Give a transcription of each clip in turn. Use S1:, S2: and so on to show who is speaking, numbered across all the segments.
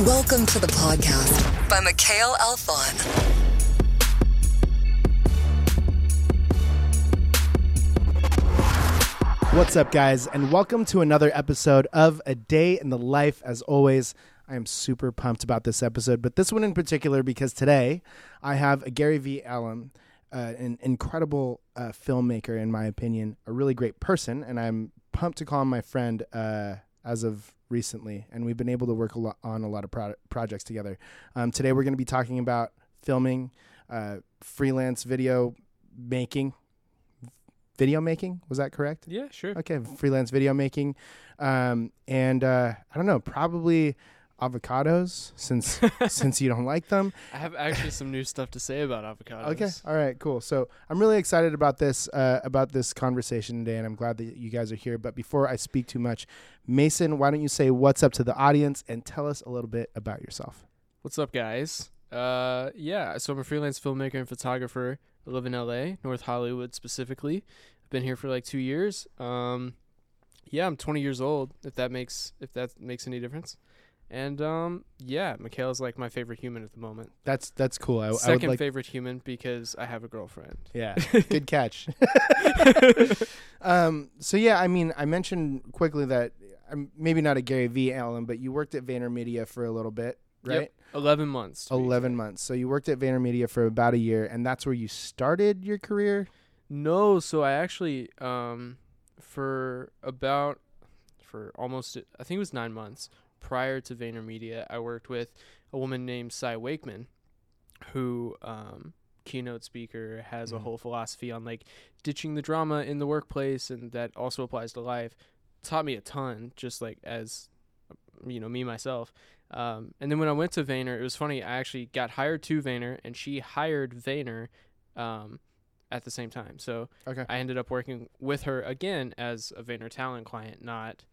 S1: Welcome to the podcast by Mikhail Alfon.
S2: What's up, guys, and welcome to another episode of A Day in the Life. As always, I am super pumped about this episode, but this one in particular because today I have Gary Vee alum, uh, an incredible uh, filmmaker, in my opinion, a really great person, and I'm pumped to call him my friend uh, as of recently, and we've been able to work a lot on a lot of pro- projects together. Um, today, we're going to be talking about filming, uh, freelance video making, video making. Was that correct?
S3: Yeah, sure.
S2: Okay, freelance video making, um, and uh, I don't know, probably avocados since since you don't like them.
S3: I have actually some new stuff to say about avocados.
S2: Okay, all right, cool. So I'm really excited about this uh, about this conversation today, and I'm glad that you guys are here. But before I speak too much, Mason, why don't you say what's up to the audience and tell us a little bit about yourself?
S3: What's up, guys? Uh, yeah, so I'm a freelance filmmaker and photographer. I live in LA, North Hollywood specifically. I've been here for like two years. Um, yeah, I'm 20 years old. If that makes if that makes any difference. And um, yeah, Mikhail's like my favorite human at the moment.
S2: That's that's cool. I, I would
S3: Second
S2: like,
S3: favorite human because I have a girlfriend.
S2: Yeah, good catch. um, so yeah, I mean, I mentioned quickly that I'm maybe not a Gary Vee alum, but you worked at VaynerMedia for a little bit, right?
S3: Yep, 11 months.
S2: Eleven months. So you worked at VaynerMedia for about a year, and that's where you started your career.
S3: No, so I actually um for about for almost I think it was 9 months prior to VaynerMedia, I worked with a woman named Cy Wakeman who um keynote speaker has a
S2: Mhm.
S3: whole philosophy on like ditching the drama in the workplace and that also applies to life. Taught me a ton just like as you know, me myself. Um, and then when I went to Vayner, it was funny. I actually got hired to Vayner, and she hired Vayner um, at the same time. So
S2: Okay.
S3: I ended up working with her again as a Vayner talent client, not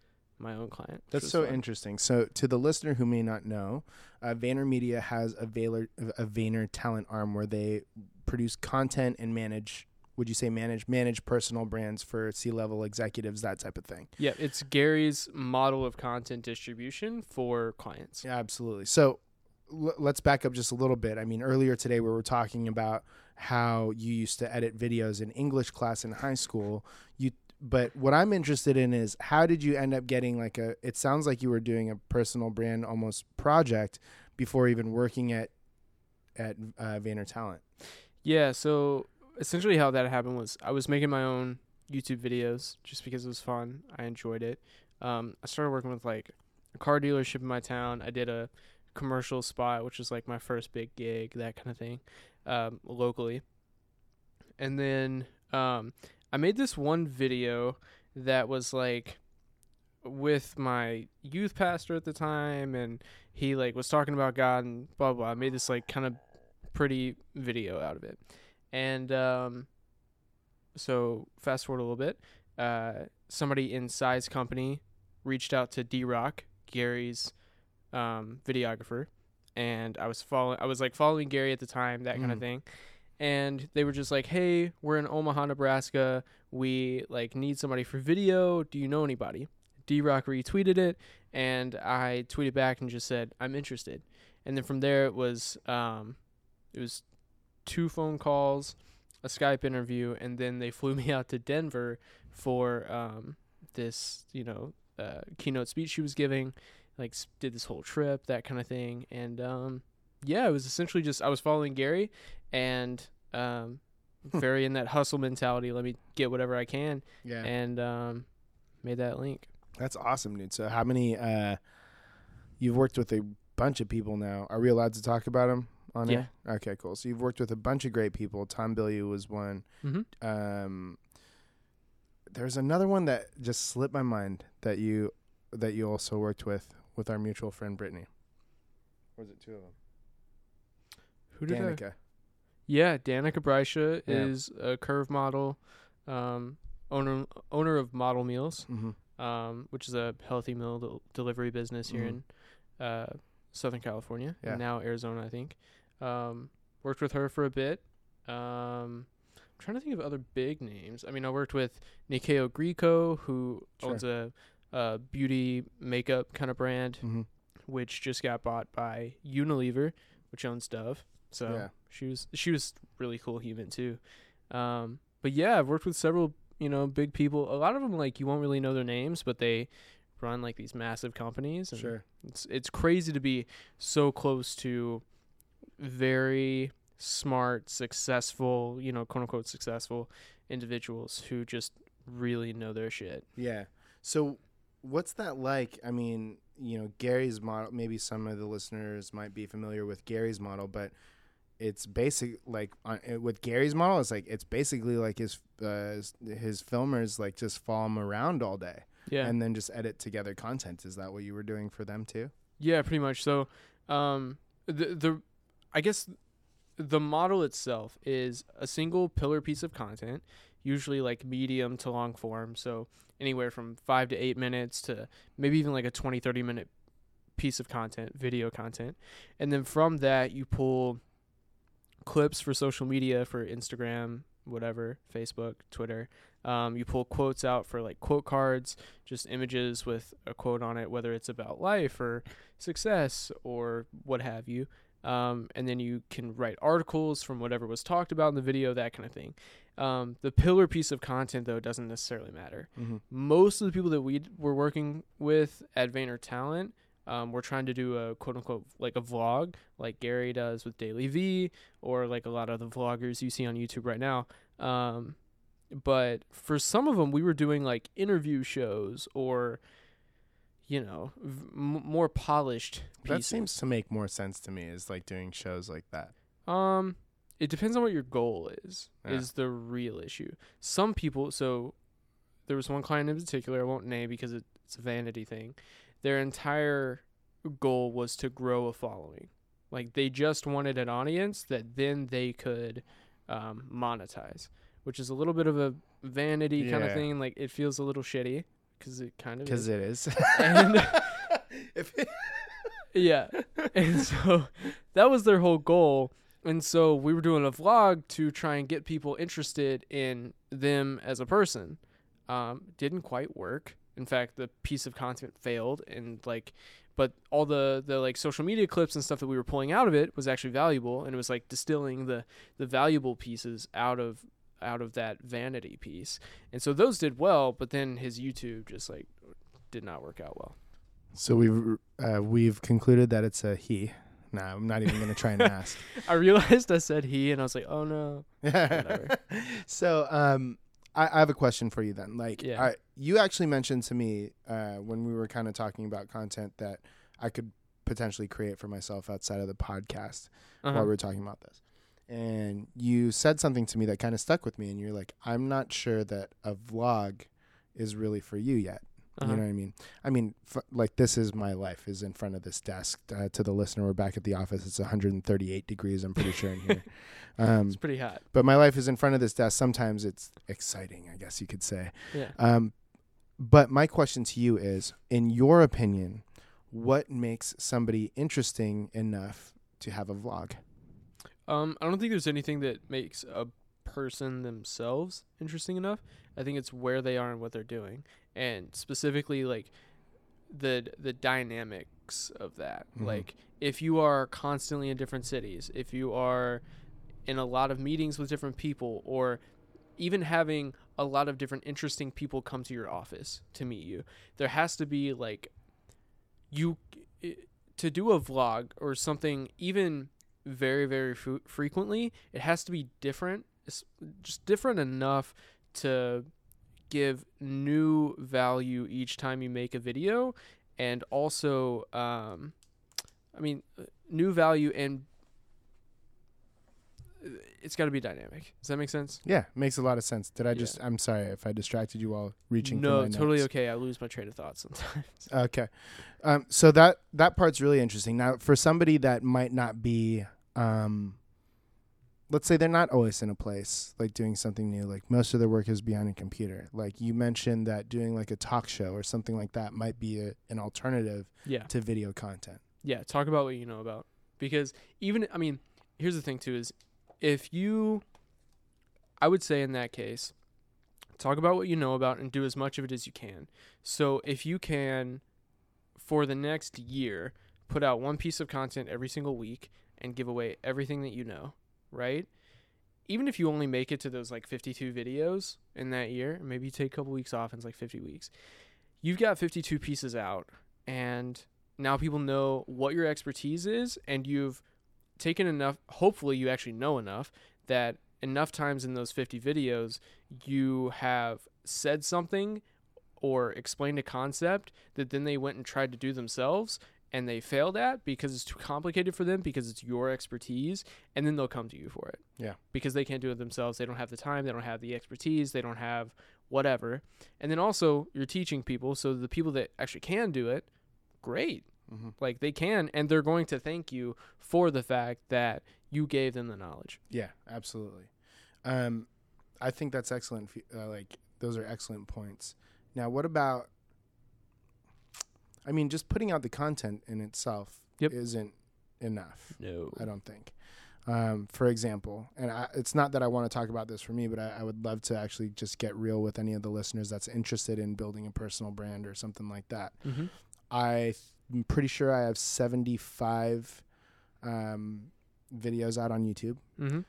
S3: my own client.
S2: That's so
S3: fun.
S2: interesting. So, to the listener who may not know, uh, VaynerMedia has a Vayner, a Vayner talent arm where they produce content and manage. Would you say manage manage personal brands for C level executives, that type of thing?
S3: Yeah, it's Gary's model of content distribution for clients.
S2: Yeah, absolutely. So l- let's back up just a little bit. I mean, earlier today we were talking about how you used to edit videos in English class in high school. You, but what I'm interested in is how did you end up getting like a? It sounds like you were doing a personal brand almost project before even working at at uh, Vayner Talent.
S3: Yeah, so essentially how that happened was I was making my own YouTube videos just because it was fun. I enjoyed it. Um, I started working with like a car dealership in my town. I did a commercial spot, which was like my first big gig, that kind of thing, um, locally. And then um, I made this one video that was like with my youth pastor at the time, and he like was talking about God and blah blah. I made this like kind of pretty video out of it. And um, so fast forward a little bit, uh, somebody in Cy's Company reached out to D Rock, Gary's um, videographer, and I was following. I was like following Gary at the time, that kind
S2: Mm.
S3: of thing. And they were just like, "Hey, we're in Omaha, Nebraska. We like need somebody for video. Do you know anybody?" D Rock retweeted it, and I tweeted back and just said, "I'm interested." And then from there, it was um, it was two phone calls, a Skype interview, and then they flew me out to Denver for um, this, you know, uh, keynote speech she was giving. Like did this whole trip, that kind of thing, and um, yeah, it was essentially just I was following Gary, and um, very in that hustle mentality. Let me get whatever I can,
S2: Yeah,
S3: and um, made that link.
S2: that's awesome, dude. So how many? Uh, you've worked with a bunch of people now. Are we allowed to talk about them on
S3: Yeah.
S2: air? Okay, cool. So you've worked with a bunch of great people. Tom Bilyeu was one.
S3: Mm-hmm.
S2: um there's another one that just slipped my mind that you that you also worked with with our mutual friend Brittany. Or was it two of them?
S3: Who did I?
S2: Danika.
S3: Yeah, Danika Brysha
S2: Yeah.
S3: is a curve model, um, owner owner of Model Meals,
S2: Mm-hmm.
S3: um, which is a healthy meal del- delivery business here
S2: Mhm.
S3: in uh, Southern California
S2: Yeah.
S3: and now Arizona, I think. Um, worked with her for a bit. Um, I'm trying to think of other big names. I mean, I worked with Nikeo Grieco, who
S2: Sure.
S3: owns a, a beauty makeup kind of brand.
S2: Mm-hmm.
S3: which just got bought by Unilever, which owns Dove. So
S2: Yeah.
S3: she was she was really cool human too. Um, but yeah, I've worked with several you know big people. A lot of them like you won't really know their names, but they run like these massive companies. And
S2: Sure.
S3: it's it's crazy to be so close to very smart, successful, you know, quote unquote successful individuals who just really know their shit.
S2: Yeah. So, what's that like? I mean, you know, Gary's model. Maybe some of the listeners might be familiar with Gary's model, but it's basic like uh, with Gary's model. It's like it's basically like his uh, his- filmers like just follow him around all day
S3: Yeah.
S2: and then just edit together content. Is that what you were doing for them too?
S3: Yeah, pretty much. So, um, the the I guess the model itself is a single pillar piece of content, usually like medium to long form. So anywhere from five to eight minutes to maybe even like a 20, 30 minute piece of content, video content, and then from that you pull clips for social media for Instagram, whatever, Facebook, Twitter. Um, you pull quotes out for like quote cards, just images with a quote on it, whether it's about life or success or what have you. Um, and then you can write articles from whatever was talked about in the video, that kind of thing. Um, the pillar piece of content, though, doesn't necessarily matter.
S2: Mm-hmm.
S3: Most of the people that we were working with at Vayner Talent, um, we're trying to do a quote unquote like a vlog, like Gary does with DailyVee, or like a lot of the vloggers you see on YouTube right now. Um, but for some of them, we were doing like interview shows or, you know, v- more polished
S2: That seems to make more sense to me. Is like doing shows like that.
S3: Um, it depends on what your goal is.
S2: Yeah.
S3: Is the real issue. Some people. So, there was one client in particular. I won't name because it, it's a vanity thing. Their entire goal was to grow a following. Like they just wanted an audience that then they could um, monetize, which is a little bit of a vanity kind of thing. Like it feels a little shitty because it kind of
S2: Because it is.
S3: And-
S2: if
S3: Yeah. And so that was their whole goal. And so we were doing a vlog to try and get people interested in them as a person. Um, didn't quite work. In fact, the piece of content failed and like but all the the like social media clips and stuff that we were pulling out of it was actually valuable and it was like distilling the the valuable pieces out of out of that vanity piece. And so those did well, but then his YouTube just like did not work out well.
S2: So we've uh, we've concluded that it's a he. Nah, I'm not even gonna try and ask.
S3: I realized I said he, and I was like, oh no.
S2: So um, I, I have a question for you then. Like,
S3: Yeah.
S2: I, you actually mentioned to me uh, when we were kind of talking about content that I could potentially create for myself outside of the podcast
S3: Uh-huh.
S2: while we were talking about this. And you said something to me that kind of stuck with me, and you're like, I'm not sure that a vlog is really for you yet.
S3: Uh-huh.
S2: You know what I mean? I mean, f- like this is my life is in front of this desk. Uh, to the listener, we're back at the office. It's 138 degrees. I'm pretty sure in here. Um,
S3: It's pretty hot.
S2: but my life is in front of this desk. Sometimes it's exciting, I guess you could say.
S3: Yeah.
S2: Um, but my question to you is, in your opinion, what makes somebody interesting enough to have a vlog?
S3: Um, I don't think there's anything that makes a person themselves interesting enough. I think it's where they are and what they're doing, and specifically like the the dynamics of that.
S2: Mhm.
S3: Like if you are constantly in different cities, if you are in a lot of meetings with different people, or even having a lot of different interesting people come to your office to meet you, there has to be like you to do a vlog or something even very very fre- frequently it has to be different it's just different enough to give new value each time you make a video and also um i mean uh, new value and uh, it's got to be dynamic does that make sense
S2: Yeah, makes a lot of sense. Did I
S3: Yeah.
S2: just? I'm sorry if I distracted you while reaching.
S3: no totally
S2: notes.
S3: okay i lose my train of thought sometimes
S2: Okay. Um, so that that part's really interesting. Now, for somebody that might not be, um, let's say they're not always in a place like doing something new. Like most of their work is behind a computer. Like you mentioned that doing like a talk show or something like that might be a, an alternative
S3: yeah
S2: to video content.
S3: Yeah, talk about what you know about. Because even I mean, here's the thing too is if you I would say in that case, talk about what you know about and do as much of it as you can. So if you can for the next year put out one piece of content every single week and give away everything that you know, right? Even if you only make it to those like 52 videos in that year, maybe you take a couple weeks off and it's like 50 weeks. You've got 52 pieces out and now people know what your expertise is and you've taken enough hopefully you actually know enough that enough times in those 50 videos you have said something or explained a concept that then they went and tried to do themselves and they failed at because it's too complicated for them because it's your expertise and then they'll come to you for it.
S2: Yeah.
S3: Because they can't do it themselves. They don't have the time, they don't have the expertise, they don't have whatever. And then also you're teaching people so the people that actually can do it, great.
S2: Mm-hmm.
S3: Like they can and they're going to thank you for the fact that you gave them the knowledge.
S2: Yeah, absolutely. Um, I think that's excellent. Uh, like those are excellent points. Now, what about? I mean, just putting out the content in itself
S3: Yep.
S2: isn't enough.
S3: No.
S2: I don't think. Um, for example, and I, it's not that I want to talk about this for me, but I, I would love to actually just get real with any of the listeners that's interested in building a personal brand or something like that.
S3: Mm-hmm.
S2: I am pretty sure I have 75 um, videos out on YouTube.
S3: Mm-hmm.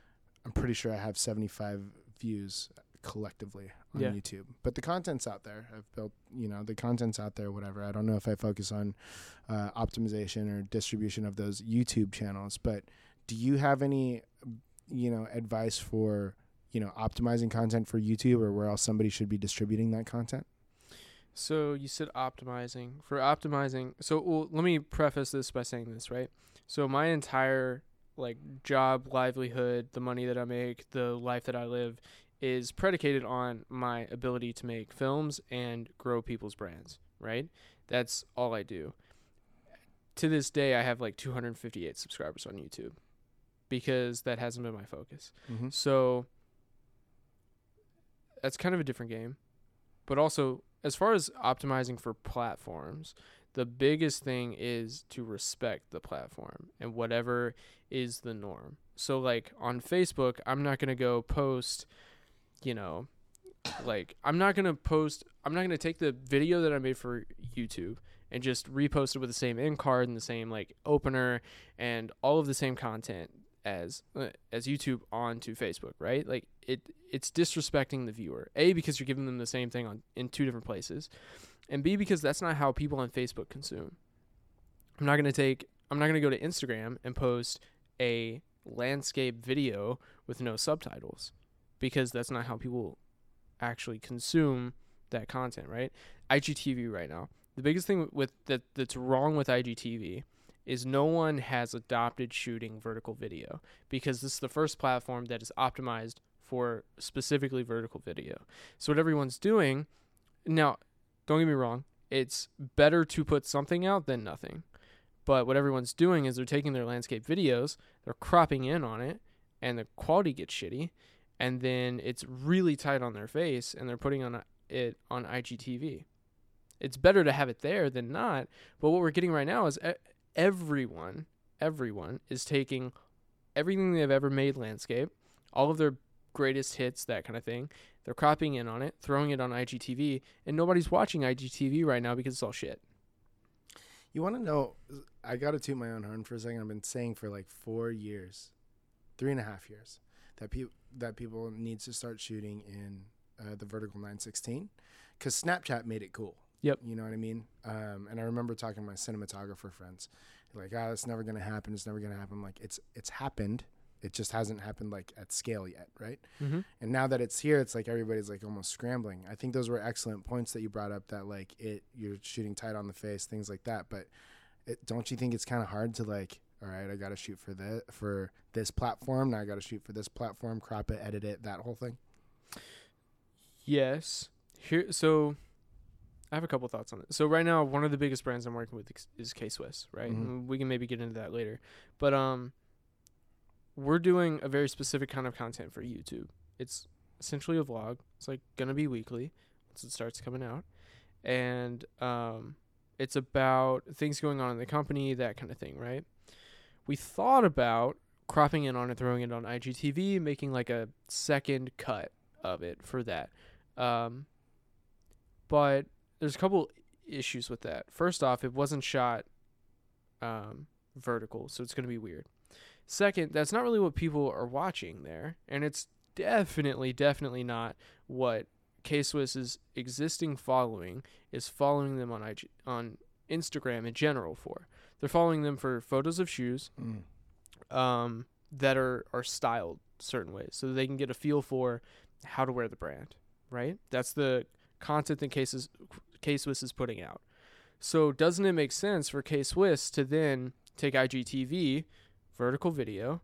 S2: I'm pretty sure I have 75 views collectively on
S3: Yeah.
S2: YouTube. But the content's out there. I've built, you know, the content's out there, whatever. I don't know if I focus on uh, optimization or distribution of those YouTube channels, but do you have any, you know, advice for, you know, optimizing content for YouTube or where else somebody should be distributing that content?
S3: So you said optimizing. For optimizing, so well, let me preface this by saying this, right? So my entire like job, livelihood, the money that I make, the life that I live is predicated on my ability to make films and grow people's brands, right? That's all I do. To this day I have like 258 subscribers on YouTube because that hasn't been my focus.
S2: Mm-hmm.
S3: So that's kind of a different game. But also, as far as optimizing for platforms, the biggest thing is to respect the platform and whatever is the norm. So, like on Facebook, I'm not going to go post, you know, like I'm not to post, I'm not to take the video that I made for YouTube and just repost it with the same end card and the same like opener and all of the same content as uh, as YouTube onto Facebook, right? Like it it's disrespecting the viewer. A because you're giving them the same thing on in two different places. And B because that's not how people on Facebook consume. I'm not going to take I'm not going to go to Instagram and post a landscape video with no subtitles because that's not how people actually consume that content, right? IGTV right now. The biggest thing with that that's wrong with IGTV is no one has adopted shooting vertical video because this is the first platform that is optimized for specifically vertical video. So what everyone's doing now, don't get me wrong, it's better to put something out than nothing. But what everyone's doing is they're taking their landscape videos, they're cropping in on it, and the quality gets shitty, and then it's really tight on their face, and they're putting on it on IGTV. It's better to have it there than not. But what we're getting right now is everyone, everyone is taking everything they've ever made landscape, all of their greatest hits, that kind of thing. They're cropping in on it, throwing it on IGTV, and nobody's watching IGTV right now because it's all shit.
S2: You want to know? I got to toot my own horn for a second. I've been saying for like four years, three and a half years, that people that people needs to start shooting in uh, the vertical 916 because Snapchat made it cool.
S3: Yep.
S2: You know what I mean? Um, and I remember talking to my cinematographer friends, like, "Ah, it's never gonna happen. It's never gonna happen." Like, it's it's happened. It just hasn't happened like at scale yet, right?
S3: Mm-hmm.
S2: And now that it's here, it's like everybody's like almost scrambling. I think those were excellent points that you brought up. That like it, you're shooting tight on the face, things like that. But it, don't you think it's kind of hard to like, all right, I got to shoot for the for this platform. Now I got to shoot for this platform, crop it, edit it, that whole thing.
S3: Yes. Here, so I have a couple thoughts on it. So right now, one of the biggest brands I'm working with is- K Swiss, right?
S2: Mhm.
S3: We can maybe get into that later, but um, we're doing a very specific kind of content for YouTube. It's essentially a vlog. It's like gonna be weekly once it starts coming out, and um, it's about things going on in the company, that kind of thing, right? We thought about cropping in on it, throwing it on IGTV, making like a second cut of it for that. Um, but there's a couple issues with that. First off, it wasn't shot um, vertical, so it's going to be weird. Second, that's not really what people are watching there, and it's definitely, definitely not what K Swiss's existing following is following them on IG, on Instagram in general for. They're following them for photos of shoes
S2: Mm.
S3: um, that are are styled certain ways, so they can get a feel for how to wear the brand. Right? That's the content that Swiss K Swiss is putting out. So doesn't it make sense for K Swiss to then take IGTV, vertical video,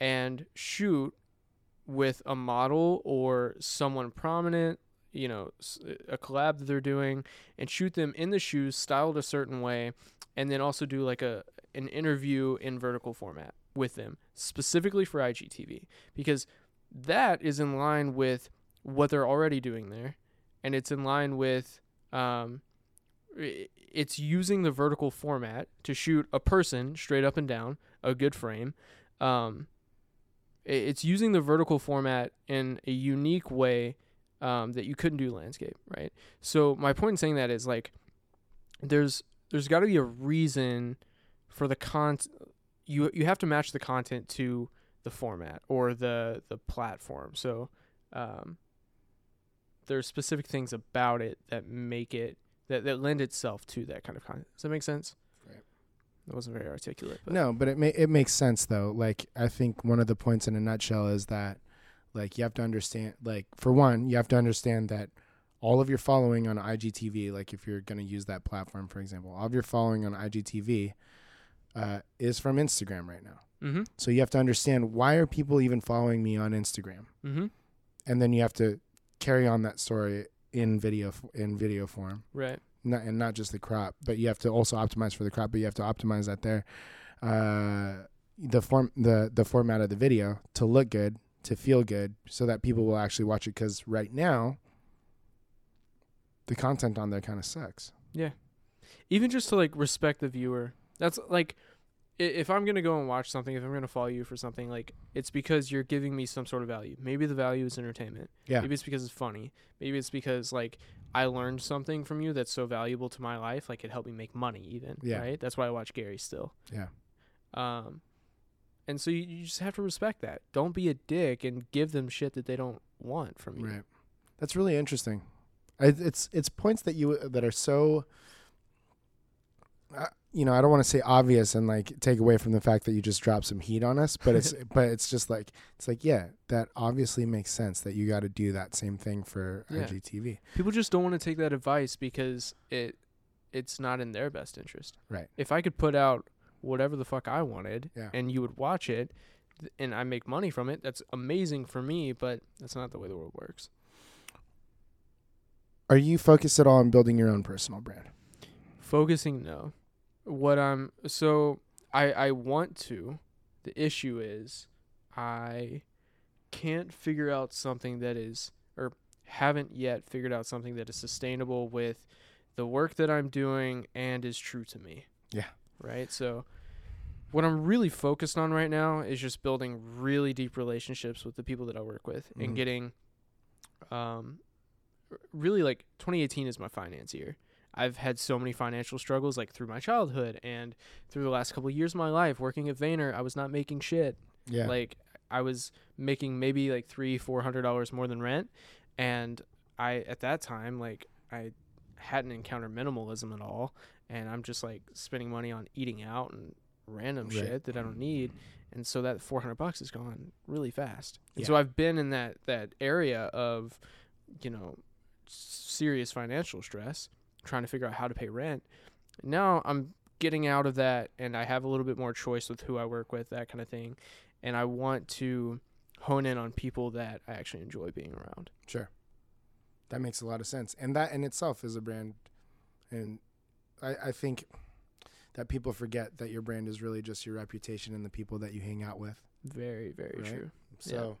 S3: and shoot with a model or someone prominent, you know, a collab that they're doing, and shoot them in the shoes, styled a certain way, and then also do like a an interview in vertical format with them, specifically for IGTV, because that is in line with what they're already doing there, and it's in line with um, it's using the vertical format to shoot a person straight up and down, a good frame. Um, it's using the vertical format in a unique way um, that you couldn't do landscape, right? So my point in saying that is like, there's there's got to be a reason for the con. You you have to match the content to the format or the the platform. So um, there's specific things about it that make it that, that lend itself to that kind of content. Does that make sense?
S2: Right.
S3: That wasn't very articulate. But
S2: No, but it ma- it makes sense though. Like I think one of the points in a nutshell is that like you have to understand like for one, you have to understand that all of your following on IGTV, like if you're going to use that platform for example, all of your following on IGTV uh, is from Instagram right now.
S3: Mm-hmm.
S2: So you have to understand why are people even following me on Instagram?
S3: Mm-hmm.
S2: And then you have to carry on that story in video in video form.
S3: Right.
S2: not and not just the crop, but you have to also optimize for the crop, but you have to optimize that there. Uh, the form the the format of the video to look good, to feel good, so that people will actually watch it. Because right now, the content on there kind of sucks. Yeah.
S3: Even just to like respect the viewer. That's like if I'm gonna go and watch something, if I'm gonna follow you for something, like it's because you're giving me some sort of value. Maybe the value is entertainment.
S2: Yeah.
S3: Maybe it's because it's funny. Maybe it's because like I learned something from you that's so valuable to my life, like it helped me make money even.
S2: Yeah.
S3: Right? That's why I watch Gary still.
S2: Yeah.
S3: Um and so you, you just have to respect that. Don't be a dick and give them shit that they don't want from you.
S2: Right. That's really interesting. I, it's it's points that you that are so. Uh, you know, I don't want to say obvious and like take away from the fact that you just dropped some heat on us, but it's but it's just like it's like yeah, that obviously makes sense that you got to do that same thing for
S3: Yeah.
S2: IGTV.
S3: People just don't want to take that advice because it it's not in their best interest.
S2: Right.
S3: If I could put out whatever the fuck I wanted
S2: Yeah.
S3: and you would watch it and I make money from it, that's amazing for me, but that's not the way the world works.
S2: Are you focused at all on building your own personal brand?
S3: Focusing no. What I'm so I I want to. The issue is I can't figure out something that is or haven't yet figured out something that is sustainable with the work that I'm doing and is true to me.
S2: Yeah.
S3: Right? So what I'm really focused on right now is just building really deep relationships with the people that I work with
S2: Mhm.
S3: and getting um really like 2018 is my finance year. I've had so many financial struggles like through my childhood and through the last couple of years of my life working at Vayner. I was not making shit.
S2: Yeah.
S3: Like I was making maybe like three, four hundred dollars more than rent, and I at that time like I hadn't encountered minimalism at all, and I'm just like spending money on eating out and random
S2: Right.
S3: shit that I don't need, and so that four hundred bucks is gone really fast. And
S2: Yeah.
S3: so I've been in that that area of, you know, serious financial stress, trying to figure out how to pay rent. Now I'm getting out of that and I have a little bit more choice with who I work with, that kind of thing. And I want to hone in on people that I actually enjoy being around.
S2: Sure. That makes a lot of sense. And that in itself is a brand. And I, I think that people forget that your brand is really just your reputation and the people that you hang out with.
S3: Very, very
S2: Right.
S3: true.
S2: So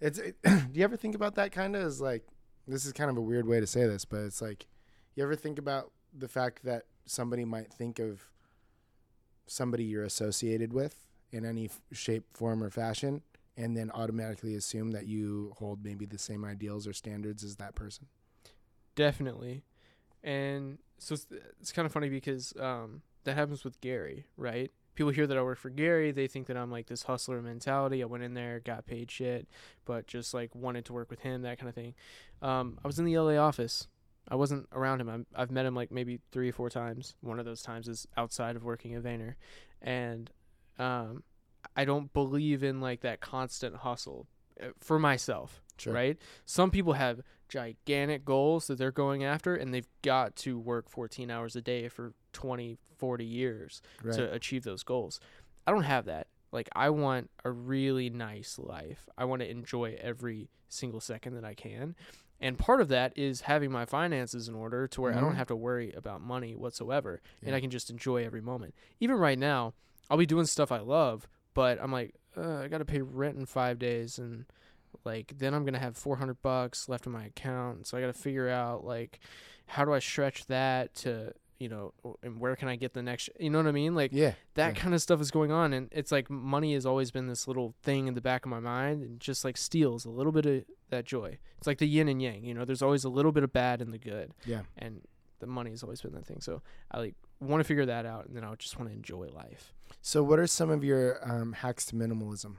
S2: it's, it, do you ever think about that kind of as like, this is kind of a weird way to say this, but it's like, you ever think about the fact that somebody might think of somebody you're associated with in any f- shape, form, or fashion, and then automatically assume that you hold maybe the same ideals or standards as that person?
S3: Definitely. And so it's, it's kind of funny because um, that happens with Gary, right? People hear that I work for Gary, they think that I'm like this hustler mentality. I went in there, got paid shit, but just like wanted to work with him, that kind of thing. Um, I was in the LA office. I wasn't around him. I'm, I've met him like maybe three or four times. One of those times is outside of working at Vayner, and um, I don't believe in like that constant hustle uh, for myself
S2: Sure.
S3: right? Some people have gigantic goals that they're going after and they've got to work 14 hours a day for 20, 40 years
S2: Right.
S3: to achieve those goals. I don't have that. Like I want a really nice life. I want to enjoy every single second that I can. And part of that is having my finances in order to where I
S2: Mhm.
S3: don't have to worry about money whatsoever and I can just enjoy every moment. Even right now, I'll be doing stuff I love, but I'm like, uh, I got to pay rent in 5 days and like then I'm going to have 400 bucks left in my account. So I got to figure out like how do I stretch that to, you know, and where can I get the next, you know what I mean? Like
S2: yeah.
S3: that
S2: Yeah.
S3: kind of stuff is going on and it's like money has always been this little thing in the back of my mind and just like steals a little bit of that joy it's like the yin and yang you know there's always a little bit of bad and the good
S2: Yeah.
S3: and the money has always been that thing so i like want to figure that out and then i just want to enjoy life
S2: So, what are some of your um, hacks to minimalism?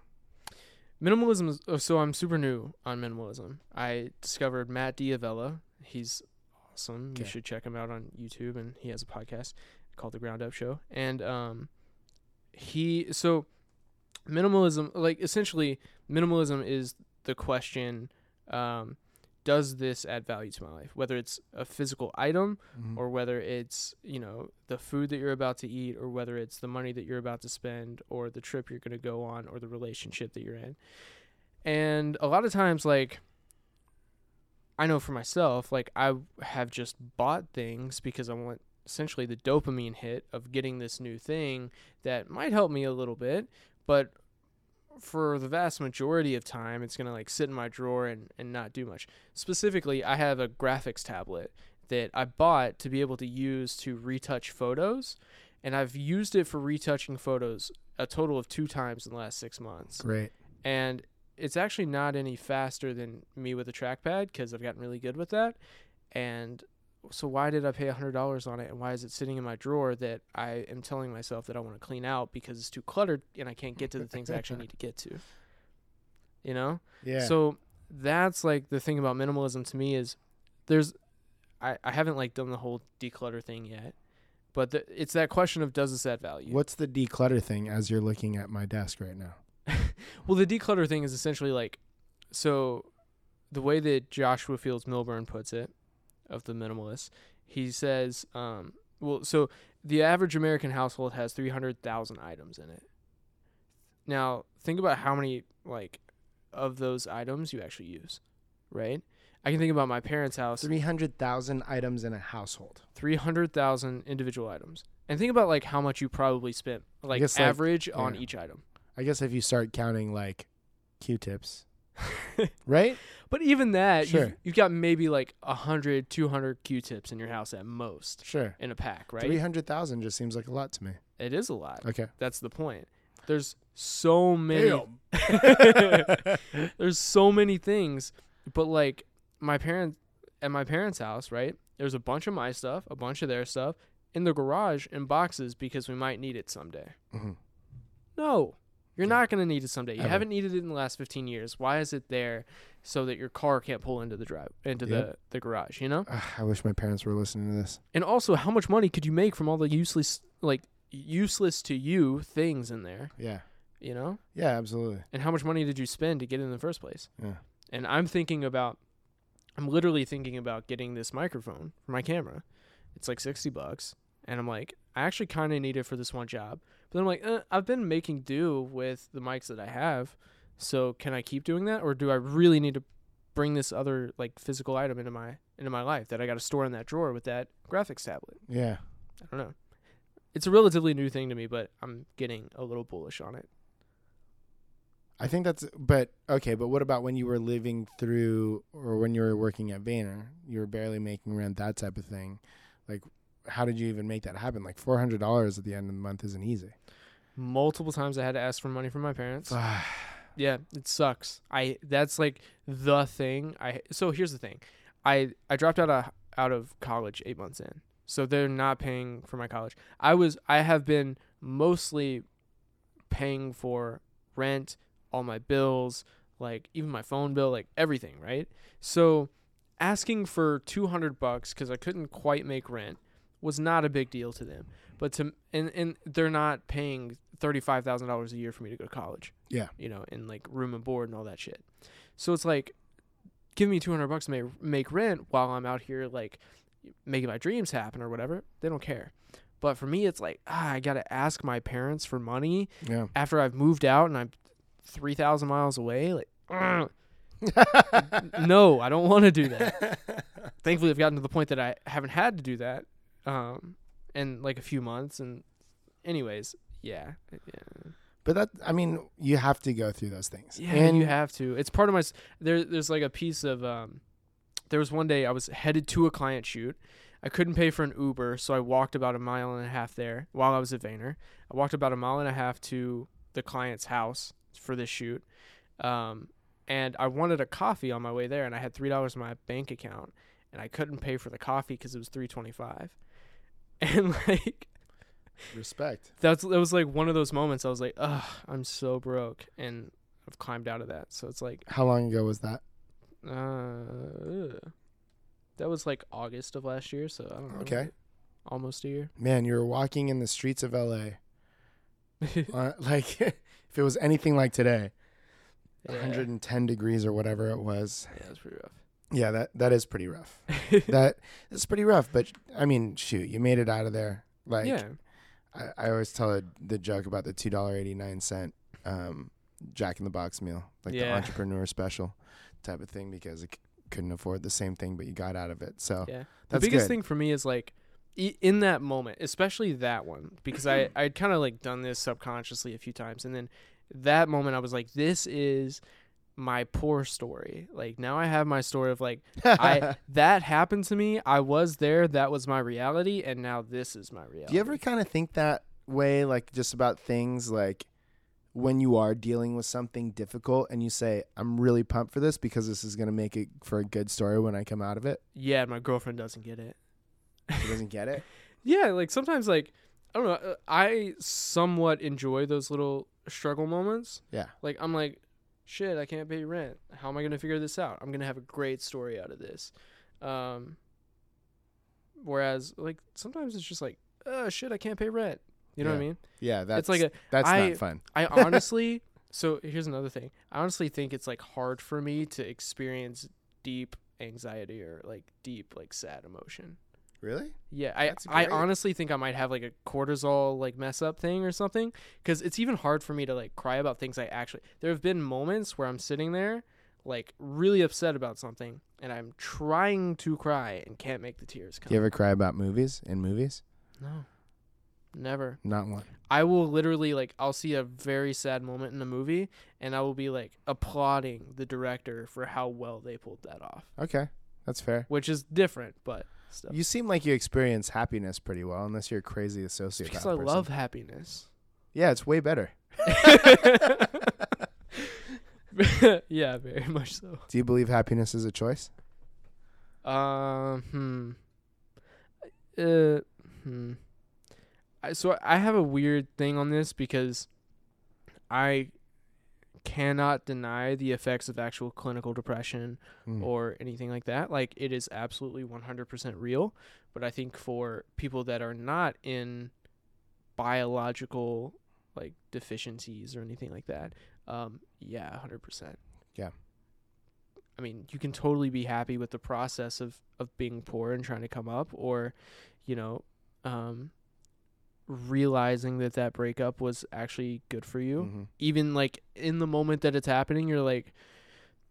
S3: Minimalism is oh, so i'm super new on minimalism. I discovered matt D'Avella. He's awesome. You
S2: Okay.
S3: should check him out on youtube and he has a podcast called the ground up show. And um he so minimalism like essentially minimalism is the question um does this add value to my life whether it's a physical item
S2: Mhm.
S3: or whether it's you know the food that you're about to eat or whether it's the money that you're about to spend or the trip you're going to go on or the relationship that you're in and a lot of times like i know for myself like i have just bought things because i want essentially the dopamine hit of getting this new thing that might help me a little bit but for the vast majority of time it's going to like sit in my drawer and, and not do much specifically i have a graphics tablet that I bought to be able to use to retouch photos, and I've used it for retouching photos a total of two times in the last six months.
S2: Great.
S3: And it's actually not any faster than me with a trackpad because I've gotten really good with that. And so why did I pay hundred dollars on it, and why is it sitting in my drawer that I am telling myself that I want to clean out because it's too cluttered and I can't get to the things I actually need to get to. You know.
S2: Yeah.
S3: So that's like the thing about minimalism to me is there's I, I haven't like done the whole declutter thing yet. But the, it's that question of does this add value?
S2: What's the declutter thing as you're looking at my desk right now?
S3: Well, the declutter thing is essentially like so the way that Joshua Fields Millburn puts it of the minimalist, he says um well so the average American household has 300,000 items in it. Now, think about how many like of those items you actually use, right? I can think about my parents' house.
S2: 300,000 items in a household.
S3: 300,000 individual items. And think about like how much you probably spent like
S2: guess, like,
S3: average on
S2: yeah.
S3: each item.
S2: I guess if you start counting like Q-tips, right?
S3: But even that,
S2: Sure.
S3: you've, you've got maybe like 100, 200 Q-tips in your house at most
S2: Sure.
S3: in a pack, right?
S2: 300,000 just seems like a lot to me.
S3: It is a lot.
S2: Okay.
S3: That's the point. There's so many there's so many things, but like my parents at my parents' house, right? There's a bunch of my stuff, a bunch of their stuff in the garage in boxes because we might need it someday.
S2: Mhm.
S3: No, you're not going to need it someday. You
S2: Ever.
S3: haven't needed it in the last 15 years. Why is it there so that your car can't pull into the drive into
S2: Yep.
S3: the the garage, you know?
S2: I wish my parents were listening to this.
S3: And also, how much money could you make from all the useless like useless to you things in there,
S2: Yeah.
S3: you know?
S2: Yeah, absolutely.
S3: And how much money did you spend to get in the first place?
S2: Yeah.
S3: And I'm thinking about I'm literally thinking about getting this microphone for my camera. It's like 60 bucks. And I'm like, I actually kind of need it for this one job. But then I'm like, eh, I've been making do with the mics that I have. So can I keep doing that or do I really need to bring this other like physical item into my into my life that I got to store in that drawer with that graphics tablet?
S2: Yeah.
S3: I don't know. It's a relatively new thing to me, but I'm getting a little bullish on it.
S2: I think that's but okay, but what about when you were living through or when you were working at Vayner, you were barely making rent, that type of thing. Like how did you even make that happen? Like four hundred dollars at the end of the month isn't easy.
S3: Multiple times I had to ask for money from my parents. Yeah, it sucks. I that's like the thing. I so here's the thing. I I dropped out of out of college 8 months in So they're not paying for my college. I was I have been mostly paying for rent, all my bills, like even my phone bill, like everything, right? So asking for 200 bucks cuz I couldn't quite make rent was not a big deal to them. But to and and they're not paying $35,000 a year for me to go to college.
S2: Yeah.
S3: You know, and like room and board and all that shit. So it's like give me 200 bucks to make, make rent while I'm out here like making my dreams happen or whatever. They don't care. But for me, it's like, ah, I got to ask my parents for money
S2: Yeah.
S3: after I've moved out and I'm 3,000 miles away. Like, no, I don't want to do that. Thankfully, I've gotten to the point that I haven't had to do that um, in like a few months. And, anyways, yeah. Yeah.
S2: But that, I mean, you have to go through those things.
S3: Yeah,
S2: and
S3: you have to. It's part of my. There, there's like a piece of. Um, there was one day I was headed to a client shoot. I couldn't pay for an Uber, so I walked about a mile and a half there while I was at Vayner. I walked about a mile and a half to the client's house for this shoot, um, and I wanted a coffee on my way there, and I had three dollars in my bank account, and I couldn't pay for the coffee because it was three twenty five, and like
S2: respect.
S3: that's that was like one of those moments I was like, ugh, I'm so broke, and I've climbed out of that. So it's like,
S2: How long ago was that?
S3: uh, that was like August of last year. So I don't know.
S2: Okay.
S3: almost a year.
S2: Man, you were walking in the streets of LA. uh, like, if it was anything like today,
S3: yeah.
S2: 110 degrees or whatever it was.
S3: Yeah, it was pretty rough.
S2: Yeah, that that is pretty rough. that is pretty rough. But I mean, shoot, you made it out of there. Like,
S3: yeah,
S2: I, I always tell a, the joke about the two dollar eighty nine cent um, Jack in the Box meal, like the entrepreneur special type of thing, because it c- couldn't afford the same thing, but you got out of it. So
S3: yeah. The biggest
S2: good.
S3: thing for me is like, in that moment, especially that one, because I I'd kind of like done this subconsciously a few times, and then that moment I was like, this is my poor story. Like now I have my story of like I that happened to me. I was there. That was my reality, and now this is my reality.
S2: Do you ever kind of think that way, like just about things like when you are dealing with something difficult and you say, I'm really pumped for this because this is going to make it for a good story when I come out of it?
S3: Yeah, my girlfriend doesn't get it.
S2: She doesn't get it.
S3: Yeah, like sometimes like I don't know. uh, I somewhat enjoy those little struggle moments.
S2: Yeah.
S3: Like I'm like, shit, I can't pay rent. How am I gonna figure this out? I'm gonna have a great story out of this. Um. Whereas like sometimes it's just like, oh shit, I can't pay rent. You know what I mean?
S2: Yeah, that's
S3: it's like a
S2: that's
S3: I-
S2: not fun.
S3: I honestly, so here's another thing. I honestly think it's like hard for me to experience deep anxiety or like deep like sad emotion.
S2: Really?
S3: Yeah, I I honestly think I might have like a cortisol like mess up thing or something cuz it's even hard for me to like cry about things I actually There have been moments where I'm sitting there like really upset about something and I'm trying to cry and can't make the tears come.
S2: Do you ever cry about movies in movies?
S3: No. Never.
S2: Not one.
S3: I will literally like I'll see a very sad moment in a movie and I will be like applauding the director for how well they pulled that off,
S2: Okay, that's fair.
S3: which is different, but still.
S2: You seem like you experience happiness pretty well, unless you're a crazy associate.
S3: because I
S2: person.
S3: love happiness.
S2: Yeah, it's way better.
S3: yeah, very much so.
S2: Do you believe happiness is a choice?
S3: Um, hmm. Uh, hmm. I, so I have a weird thing on this because I cannot deny the effects of actual clinical depression
S2: Hmm.
S3: or anything like that. Like it is absolutely 100% real, but I think for people that are not in biological like deficiencies or anything like that, um yeah, 100%.
S2: Yeah.
S3: I mean, you can totally be happy with the process of of being poor and trying to come up or you know, um realizing that that breakup was actually good for you
S2: Mhm.
S3: even like in the moment that it's happening, you're like,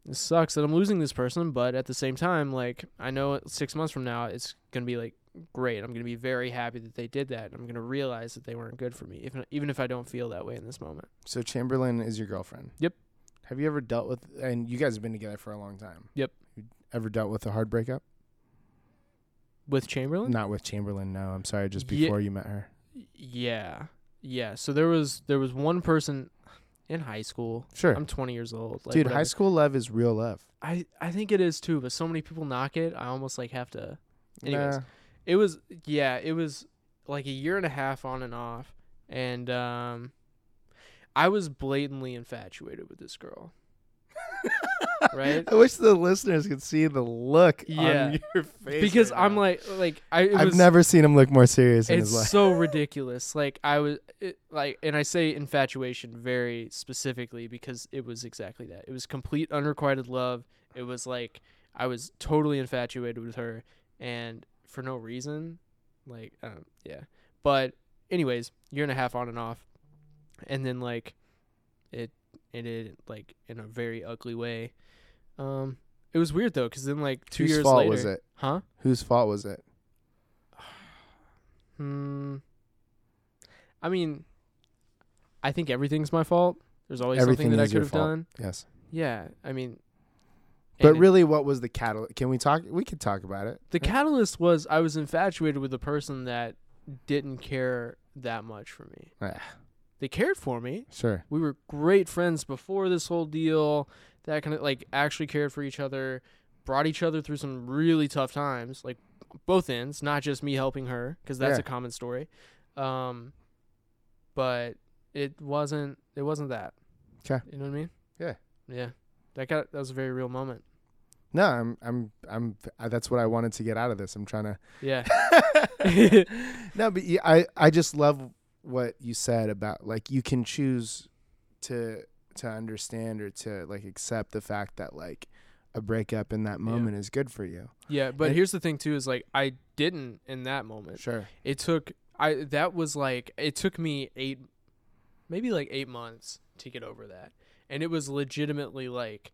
S3: this sucks that I'm losing this person, but at the same time, like I know six months from now it's gonna be like great. I'm gonna be very happy that they did that. I'm gonna realize that they weren't good for me, even even if I don't feel that way in this moment.
S2: So Chamberlain is your girlfriend.
S3: Yep.
S2: Have you ever dealt with? And you guys have been together for a long time.
S3: Yep.
S2: You ever dealt with a hard breakup?
S3: With Chamberlain,
S2: Not with Chamberlain. No, I'm sorry. Just before you met her.
S3: Yeah, yeah. So there was there was one person in high school.
S2: Sure.
S3: I'm 20 years old, like,
S2: Dude, high school love is real love.
S3: I I think it is too, but so many people knock it. I almost like have to. Anyways,
S2: Nah.
S3: It was yeah, it was like a year and a half on and off, and um, I was blatantly infatuated with this girl. right?
S2: I wish the listeners could see the look
S3: Yeah.
S2: on your face.
S3: Because
S2: right
S3: I'm
S2: now.
S3: like like I
S2: I've
S3: was,
S2: never seen him look more serious in
S3: it's
S2: his life.
S3: so ridiculous. Like I was it, like, and I say infatuation very specifically because it was exactly that. It was complete unrequited love. It was like I was totally infatuated with her, and for no reason. Like, um, yeah. But anyways, year and a half on and off, and then like, ended like in a very ugly way. Um, it was weird though, because then like two
S2: Whose
S3: years
S2: fault
S3: later,
S2: was it?
S3: huh?
S2: Whose fault was it?
S3: Hmm. I mean, I think everything's my fault. There's always
S2: Everything
S3: something that I could have
S2: fault.
S3: done.
S2: Yes.
S3: Yeah, I mean,
S2: But really, what was the catalyst? Can we talk? We could talk about it.
S3: the catalyst was I was infatuated with a person that didn't care that much for me.
S2: Ah,
S3: They cared for me.
S2: sure.
S3: We were great friends before this whole deal. That kind of like actually cared for each other, brought each other through some really tough times, like both ends, not just me helping her, because that's
S2: Yeah.
S3: a common story. Um, but it wasn't. It wasn't that.
S2: 'Kay.
S3: You know what I mean?
S2: Yeah.
S3: Yeah. That got that was a very real moment.
S2: No, I'm, I'm, I'm. uh, That's what I wanted to get out of this. I'm trying to.
S3: Yeah.
S2: no, but yeah, I, I just love what you said about like you can choose to to understand or to like accept the fact that like a breakup in that moment is good for you.
S3: yeah. But
S2: And-
S3: here's the thing too: is like I didn't in that moment.
S2: Sure.
S3: it took I that was like it took me eight maybe like eight months to get over that. And it was legitimately like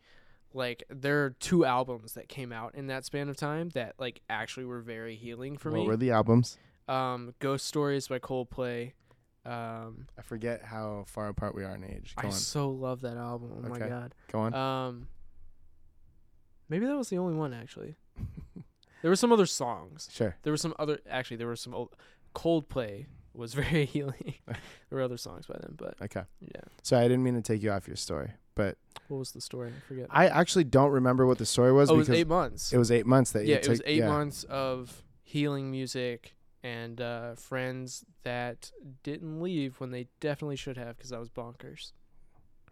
S3: like there are two albums that came out in that span of time that like actually were very healing for
S2: what
S3: me.
S2: What were the albums?
S3: um Ghost Stories by Coldplay. Um
S2: I forget how far apart we are in age. Go
S3: I
S2: on.
S3: so love that album. Oh my god.
S2: Go on.
S3: Um maybe that was the only one actually. there were some other songs.
S2: sure.
S3: There were some other actually there were some old Coldplay was very healing. there were other songs by them, but
S2: Okay.
S3: yeah.
S2: Sorry, I didn't mean to take you off your story, but
S3: What was the story? I forget.
S2: I actually don't remember what the story was
S3: oh, it was eight months.
S2: it was eight months that
S3: yeah, it was eight
S2: yeah.
S3: months of healing music and uh, friends that didn't leave when they definitely should have because I was bonkers.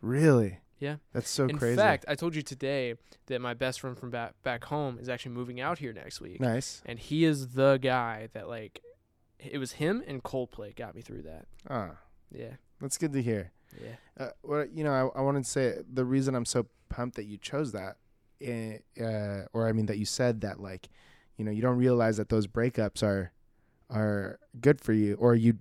S2: Really?
S3: Yeah.
S2: That's so
S3: In
S2: crazy.
S3: fact, I told you today that my best friend from back back home is actually moving out here next week,
S2: nice.
S3: and he is the guy that like. It was him and Coldplay got me through that.
S2: Ah,
S3: Yeah,
S2: that's good to hear.
S3: yeah.
S2: Uh, what you know, I, I wanted to say the reason I'm so pumped that you chose that, eh, uh, or I mean that you said that, like, you know, you don't realize that those breakups are are good for you, or you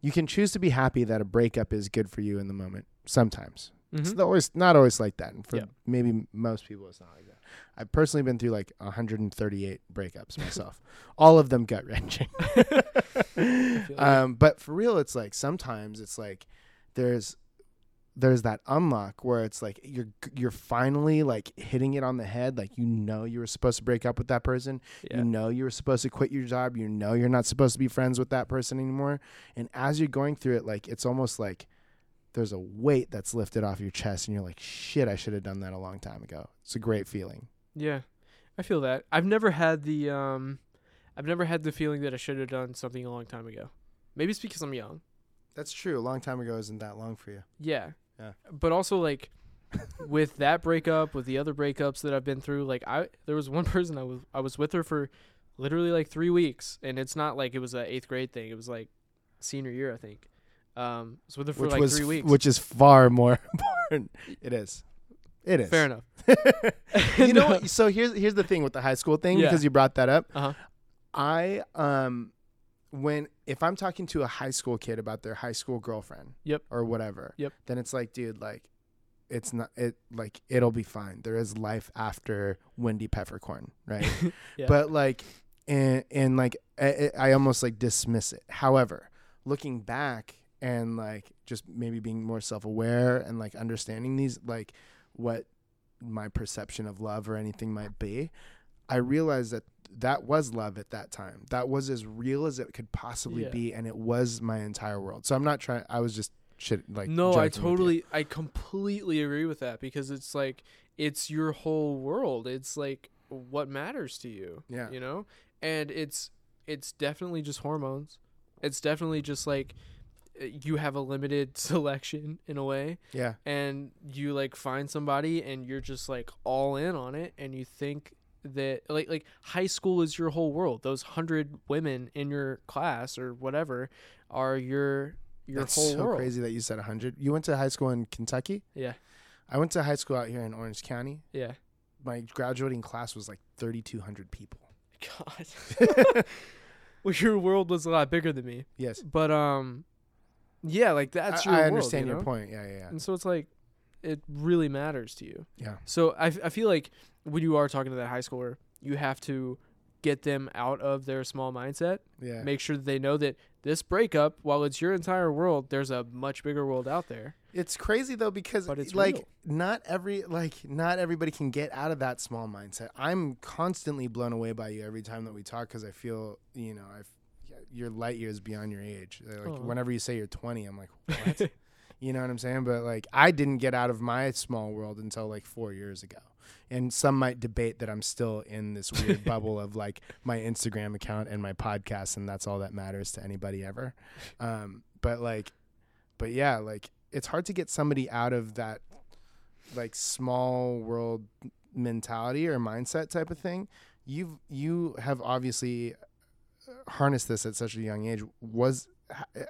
S2: you can choose to be happy that a breakup is good for you in the moment. Sometimes it's
S3: Mhm.
S2: not always not always like that, and for
S3: Yeah.
S2: maybe most people, it's not like that. I've personally been through like 138 breakups myself, all of them gut wrenching. um, but for real, it's like sometimes it's like there's there's that unlock where it's like you're you're finally like hitting it on the head like you know you were supposed to break up with that person
S3: Yeah.
S2: you know you were supposed to quit your job you know you're not supposed to be friends with that person anymore and as you're going through it like it's almost like there's a weight that's lifted off your chest and you're like shit I should have done that a long time ago it's a great feeling
S3: Yeah, I feel that. I've never had the um, I've never had the feeling that I should have done something a long time ago. Maybe it's because I'm young.
S2: that's true a long time ago isn't that long for you
S3: Yeah.
S2: Yeah.
S3: But also like with that breakup, with the other breakups that I've been through, like I there was one person I was I was with her for literally like three weeks, and it's not like it was a eighth grade thing. It was like senior year, I think. Um, I was with her for
S2: which
S3: like
S2: was
S3: three weeks.
S2: which is far more important it is it is
S3: Fair enough.
S2: you know
S3: No.
S2: So here's here's the thing with the high school thing
S3: Yeah.
S2: because you brought that up.
S3: Uh-huh.
S2: I um when if I'm talking to a high school kid about their high school girlfriend,
S3: Yep.
S2: or whatever,
S3: Yep.
S2: then it's like, dude, like it's not it like it'll be fine. There is life after Wendy Peppercorn, right?
S3: Yeah.
S2: But like and and like I, I almost like dismiss it. However, looking back and like just maybe being more self-aware and like understanding these like what my perception of love or anything might be, I realized that that was love at that time. That was as real as it could possibly
S3: Yeah.
S2: be, and it was my entire world. So I'm not trying. I was just shit like
S3: no, I
S2: joking with you.
S3: totally, I completely agree with that because it's like it's your whole world. It's like what matters to you.
S2: Yeah.
S3: You know, and it's it's definitely just hormones. It's definitely just like you have a limited selection in a way
S2: Yeah.
S3: and you like find somebody and you're just like all in on it and you think that like like high school is your whole world those 100 women in your class or whatever are your your
S2: That's
S3: whole
S2: so
S3: world
S2: crazy that you said 100. You went to high school in Kentucky?
S3: yeah
S2: I went to high school out here in Orange County.
S3: yeah
S2: My graduating class was like 3,200 people.
S3: god well your world was a lot bigger than me
S2: Yes.
S3: but um yeah like that's
S2: I,
S3: your
S2: I
S3: world,
S2: understand
S3: you
S2: your point. Yeah, yeah, yeah.
S3: and so it's like it really matters to you
S2: Yeah.
S3: So I, f- I feel like when you are talking to that high schooler, you have to get them out of their small mindset.
S2: Yeah.
S3: Make sure that they know that this breakup, while it's your entire world, there's a much bigger world out there.
S2: It's crazy though because
S3: But it's
S2: like
S3: real.
S2: not every like not everybody can get out of that small mindset. I'm constantly blown away by you every time that we talk because I feel you know I you're light years beyond your age. Like
S3: Aw.
S2: whenever you say you're 20, I'm like what? you know what I'm saying? But like I didn't get out of my small world until like four years ago. And some might debate that I'm still in this weird bubble of like my Instagram account and my podcast, and that's all that matters to anybody ever. Um, but like, but yeah, like it's hard to get somebody out of that like small world mentality or mindset type of thing. You've you have obviously harnessed this at such a young age. Was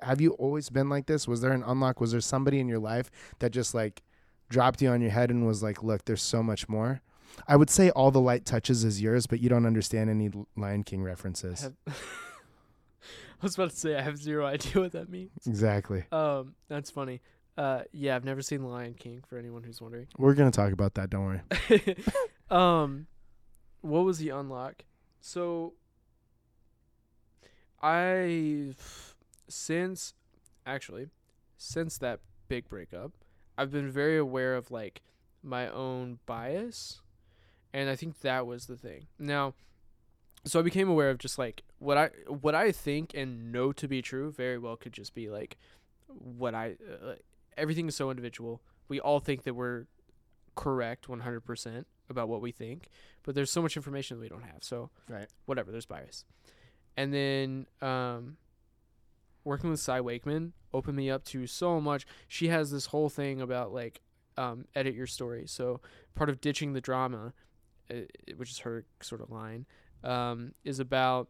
S2: have you always been like this? Was there an unlock? Was there somebody in your life that just like dropped you on your head and was like, "Look, there's so much more." I would say all the light touches is yours, but you don't understand any Lion King
S3: I,
S2: references.
S3: have I was about to say I have zero idea what that means.
S2: Exactly.
S3: Um, that's funny. Uh, yeah, I've never seen Lion King. For anyone who's wondering.
S2: We're gonna talk about that. Don't worry.
S3: um, what was the unlock? So, I since actually since that big breakup, I've been very aware of like my own bias, and I think that was the thing. Now, so I became aware of just like what I what I think and know to be true. Very well could just be like what I. Uh, everything is so individual. We all think that we're correct 100% about what we think, but there's so much information that we don't have. So,
S2: Right.
S3: whatever, there's bias. And then um, working with Cy Wakeman opened me up to so much. She has this whole thing about like um, edit your story. So, part of ditching the drama, uh, which is her sort of line, um, is about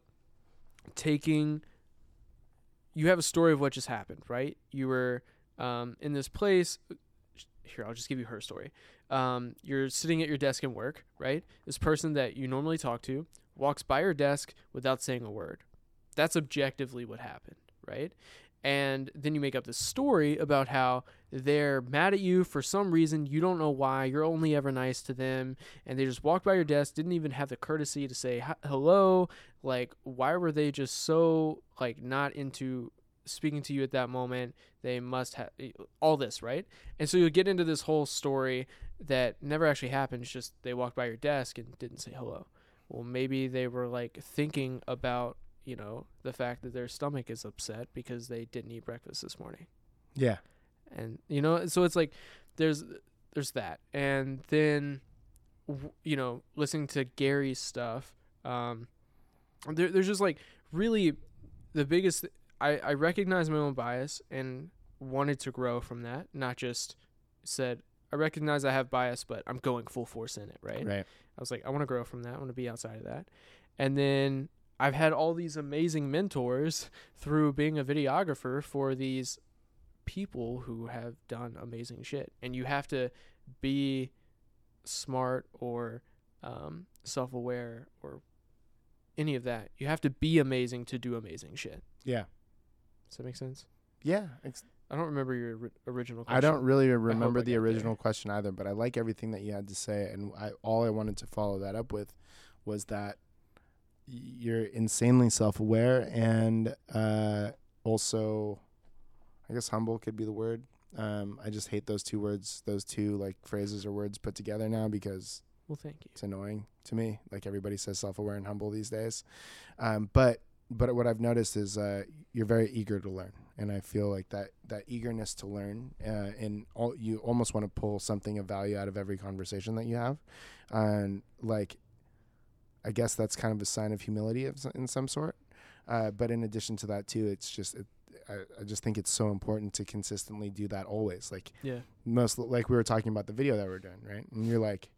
S3: taking. You have a story of what just happened, right? You were um, in this place. Here, I'll just give you her story. Um, you're sitting at your desk in work, right? This person that you normally talk to walks by your desk without saying a word. That's objectively what happened, right? And then you make up this story about how they're mad at you for some reason. You don't know why. You're only ever nice to them. And they just walked by your desk, didn't even have the courtesy to say hello. Like, why were they just so, like, not into speaking to you at that moment? They must have all this, right? And so you'll get into this whole story that never actually happened. It's just they walked by your desk and didn't say hello. Well, maybe they were like thinking about, you know, the fact that their stomach is upset because they didn't eat breakfast this morning.
S2: Yeah.
S3: And you know, so it's like there's there's that. And then you know, listening to Gary's stuff, um there, there's just like really the biggest I I recognize my own bias and wanted to grow from that, not just said I recognize I have bias, but I'm going full force in it, right?
S2: Right.
S3: I was like, I want to grow from that. I want to be outside of that. And then I've had all these amazing mentors through being a videographer for these people who have done amazing shit. And you have to be smart or um, self aware or any of that. You have to be amazing to do amazing shit.
S2: Yeah.
S3: Does that make sense?
S2: Yeah. Ex-
S3: I don't remember your ori- original question.
S2: I don't really remember the
S3: got there.
S2: original question either, but I like everything that you had to say, and I all I wanted to follow that up with was that you're insanely self-aware and uh, also, I guess humble could be the word. Um, I just hate those two words, those two like phrases or words put together now because
S3: Well, thank you.
S2: it's annoying to me. Like everybody says self-aware and humble these days. Um, but but what I've noticed is uh, you're very eager to learn, and I feel like that that eagerness to learn, uh, and all, you almost want to pull something of value out of every conversation that you have, and like. I guess that's kind of a sign of humility of, in some sort. Uh, but in addition to that too, it's just it, I, I just think it's so important to consistently do that always. Like
S3: Yeah.
S2: most like we were talking about the video that we're doing, right? And you're like,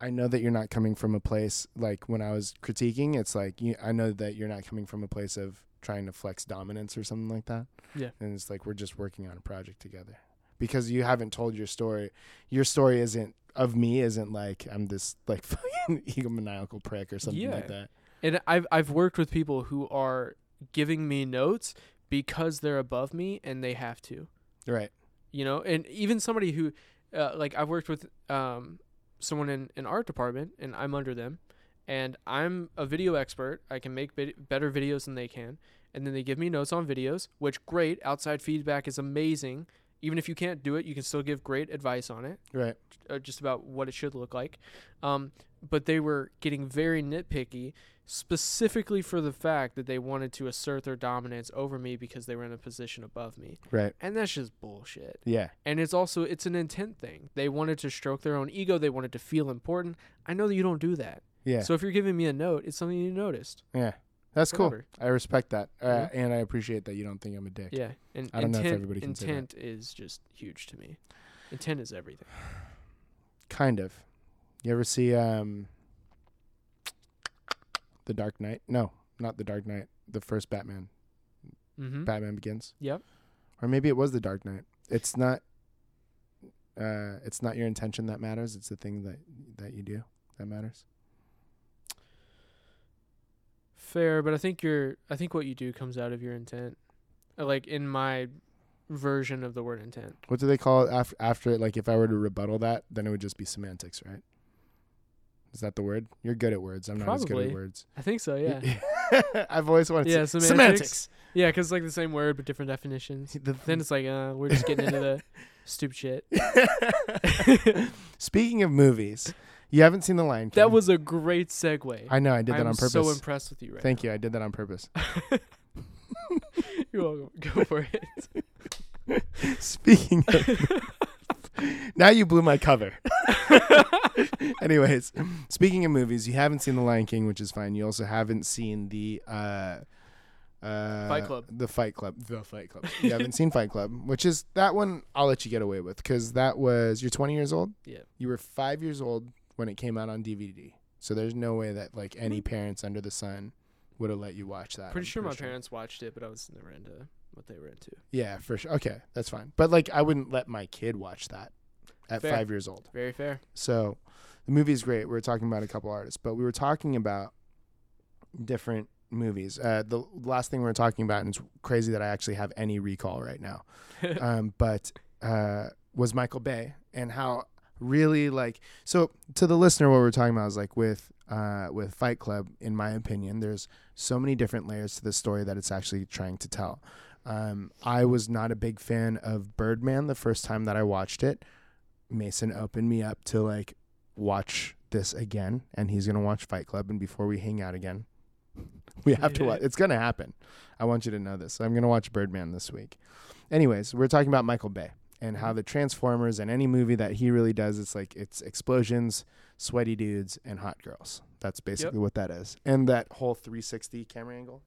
S2: I know that you're not coming from a place like when I was critiquing. It's like you, I know that you're not coming from a place of trying to flex dominance or something like that.
S3: Yeah.
S2: And it's like we're just working on a project together because you haven't told your story. Your story isn't of me. Isn't like I'm this like fucking egomaniacal prick or something like that.
S3: And I've I've worked with people who are giving me notes because they're above me and they have to.
S2: Right.
S3: you know and even somebody who uh, like i've worked with um, someone in an art department and i'm under them and i'm a video expert i can make vid- better videos than they can and then they give me notes on videos which great outside feedback is amazing even if you can't do it you can still give great advice on it
S2: Right.
S3: uh, just about what it should look like. Um, but they were getting very nitpicky, specifically for the fact that they wanted to assert their dominance over me because they were in a position above me,
S2: Right.
S3: and that's just bullshit.
S2: Yeah.
S3: And it's also it's an intent thing. They wanted to stroke their own ego. They wanted to feel important. I know that you don't do that.
S2: Yeah.
S3: So if you're giving me a note, it's something you noticed.
S2: yeah. That's cool. I respect that, uh,
S3: Yeah.
S2: and I appreciate that you don't think I'm a dick.
S3: Yeah. And
S2: I don't know if
S3: intent,
S2: everybody can
S3: intent is just huge to me. Intent is everything.
S2: Kind of. You ever see um The Dark Knight? No, not The Dark Knight. The first Batman.
S3: Mm-hmm.
S2: Batman Begins.
S3: Yep.
S2: Or maybe it was The Dark Knight. It's not uh it's not your intention that matters, it's the thing that that you do that matters.
S3: Fair, but I think your I think what you do comes out of your intent. Uh, Like in my version of the word intent.
S2: What do they call it after after it? like if I were to rebuttal that, then it would just be semantics, right? Is that the word? You're good at words. I'm not as good at words.
S3: I think so, yeah.
S2: I've always wanted
S3: Yeah,
S2: to say
S3: semantics. yeah, cuz like the same word but different definitions.
S2: The-
S3: Then it's like uh we're just getting into the stupid shit.
S2: Speaking of movies, you haven't seen The Lion King.
S3: That was a great segue.
S2: I know I did that
S3: I'm
S2: on purpose.
S3: so impressed with you right
S2: Thank you. I did that on purpose.
S3: You're welcome. Go for it.
S2: Speaking of Now you blew my cover. Anyways, speaking of movies, you haven't seen The Lion King, which is fine. You also haven't seen the uh uh,
S3: Fight Club.
S2: The Fight Club. The Fight Club. You haven't seen Fight Club, which is that one I'll let you get away with because that was you're 20 years old.
S3: Yeah.
S2: You were five years old when it came out on DVD. So there's no way that like any parents under the sun would have let you watch that.
S3: Pretty
S2: I'm
S3: sure my parents watched it, but I was never into what they were into.
S2: Yeah, for sure. Okay, that's fine. But like, I wouldn't let my kid watch that at
S3: Fair.
S2: five years old.
S3: Very fair.
S2: So the movie is great. We were talking about a couple artists, but we were talking about different movies. Uh, the last thing we were talking about, and it's crazy that I actually have any recall right now, um, but uh, was Michael Bay and how really like so to the listener what we're talking about is like with uh, with Fight Club in my opinion there's so many different layers to the story that it's actually trying to tell. Um, I was not a big fan of Birdman the first time that I watched it. Mason opened me up to like watch this again and he's gonna watch Fight Club and before we hang out again we have to watch it's gonna happen. I want you to know this. I'm gonna watch Birdman this week. Anyways we're talking about Michael Bay and how mm-hmm. the Transformers and any movie that he really does, it's like it's explosions, sweaty dudes, and hot girls. That's basically what that is. And that whole 360 camera angle,